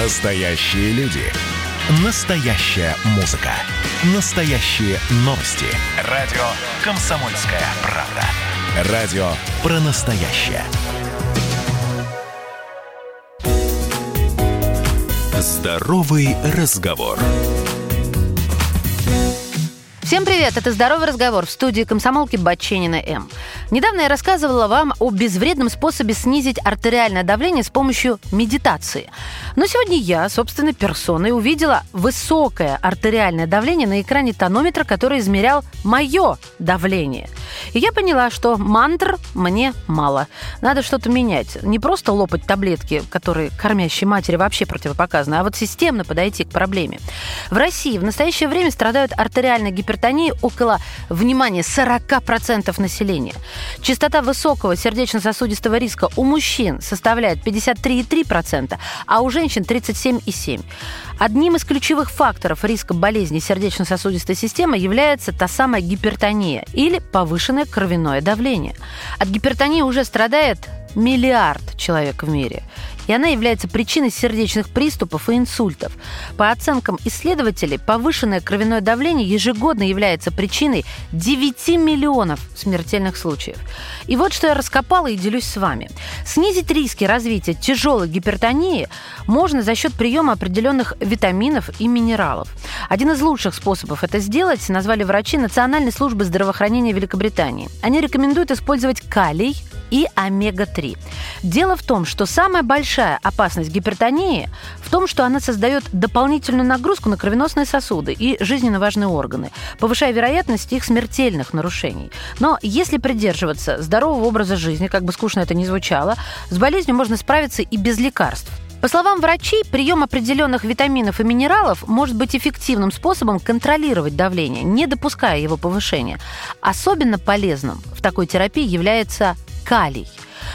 Настоящие люди. Настоящая музыка. Настоящие новости. Радио «Комсомольская правда». Радио про настоящее. Здоровый разговор. Всем привет, это «Здоровый разговор» в студии комсомолки Батченина М. Недавно я рассказывала вам о безвредном способе снизить артериальное давление с помощью медитации. Но сегодня я, собственно, персоной увидела высокое артериальное давление на экране тонометра, который измерял мое давление. И я поняла, что мантр мне мало. Надо что-то менять. Не просто лопать таблетки, которые кормящей матери вообще противопоказаны, а вот системно подойти к проблеме. В России в настоящее время страдают артериальной гипертонией около, внимания 40% населения. Частота высокого сердечно-сосудистого риска у мужчин составляет 53,3%, а у женщин 37,7%. Одним из ключевых факторов риска болезни сердечно-сосудистой системы является та самая гипертония или повышенное кровяное давление. От гипертонии уже страдает миллиард человек в мире и она является причиной сердечных приступов и инсультов. По оценкам исследователей, повышенное кровяное давление ежегодно является причиной 9 миллионов смертельных случаев. И вот что я раскопала и делюсь с вами. Снизить риски развития тяжелой гипертонии можно за счет приема определенных витаминов и минералов. Один из лучших способов это сделать назвали врачи Национальной службы здравоохранения Великобритании. Они рекомендуют использовать калий, и омега-3. Дело в том, что самая большая опасность гипертонии в том, что она создает дополнительную нагрузку на кровеносные сосуды и жизненно важные органы, повышая вероятность их смертельных нарушений. Но если придерживаться здорового образа жизни, как бы скучно это ни звучало, с болезнью можно справиться и без лекарств. По словам врачей, прием определенных витаминов и минералов может быть эффективным способом контролировать давление, не допуская его повышения. Особенно полезным в такой терапии является калий.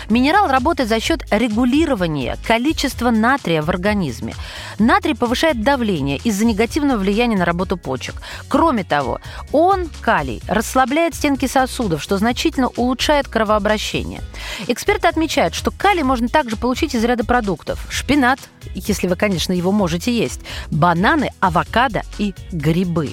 Минерал работает за счет регулирования количества натрия в организме. Натрий повышает давление из-за негативного влияния на работу почек. Кроме того, он, калий, расслабляет стенки сосудов, что значительно улучшает кровообращение. Эксперты отмечают, что калий можно также получить из ряда продуктов. Шпинат, если вы, конечно, его можете есть, бананы, авокадо и грибы.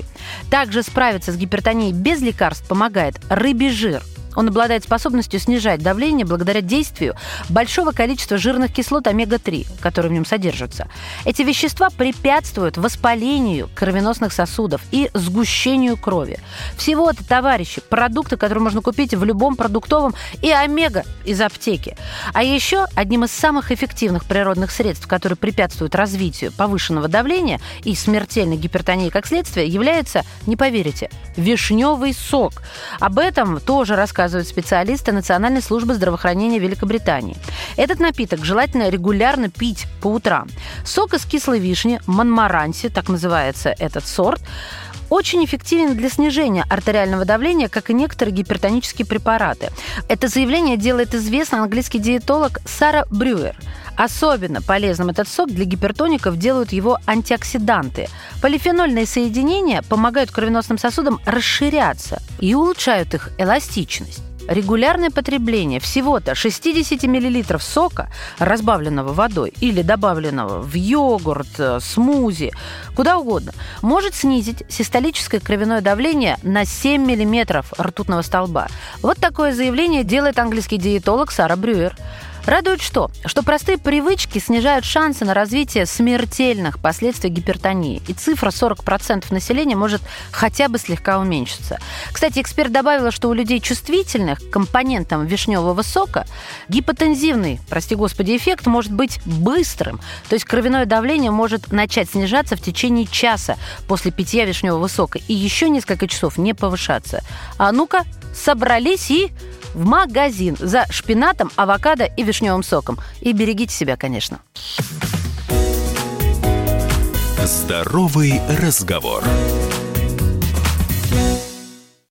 Также справиться с гипертонией без лекарств помогает рыбий жир – он обладает способностью снижать давление благодаря действию большого количества жирных кислот омега-3, которые в нем содержатся. Эти вещества препятствуют воспалению кровеносных сосудов и сгущению крови. Всего это, товарищи, продукты, которые можно купить в любом продуктовом и омега из аптеки. А еще одним из самых эффективных природных средств, которые препятствуют развитию повышенного давления и смертельной гипертонии как следствие, является, не поверите, вишневый сок. Об этом тоже рассказывают рассказывают специалисты Национальной службы здравоохранения Великобритании. Этот напиток желательно регулярно пить по утрам. Сок из кислой вишни, манмаранси, так называется этот сорт, очень эффективен для снижения артериального давления, как и некоторые гипертонические препараты. Это заявление делает известный английский диетолог Сара Брюер. Особенно полезным этот сок для гипертоников делают его антиоксиданты. Полифенольные соединения помогают кровеносным сосудам расширяться и улучшают их эластичность. Регулярное потребление всего-то 60 мл сока, разбавленного водой или добавленного в йогурт, э, смузи, куда угодно, может снизить систолическое кровяное давление на 7 мм ртутного столба. Вот такое заявление делает английский диетолог Сара Брюер. Радует что? Что простые привычки снижают шансы на развитие смертельных последствий гипертонии. И цифра 40% населения может хотя бы слегка уменьшиться. Кстати, эксперт добавила, что у людей чувствительных к компонентам вишневого сока гипотензивный, прости господи, эффект может быть быстрым. То есть кровяное давление может начать снижаться в течение часа после питья вишневого сока и еще несколько часов не повышаться. А ну-ка, собрались и в магазин за шпинатом, авокадо и вишневым соком. И берегите себя, конечно. Здоровый разговор.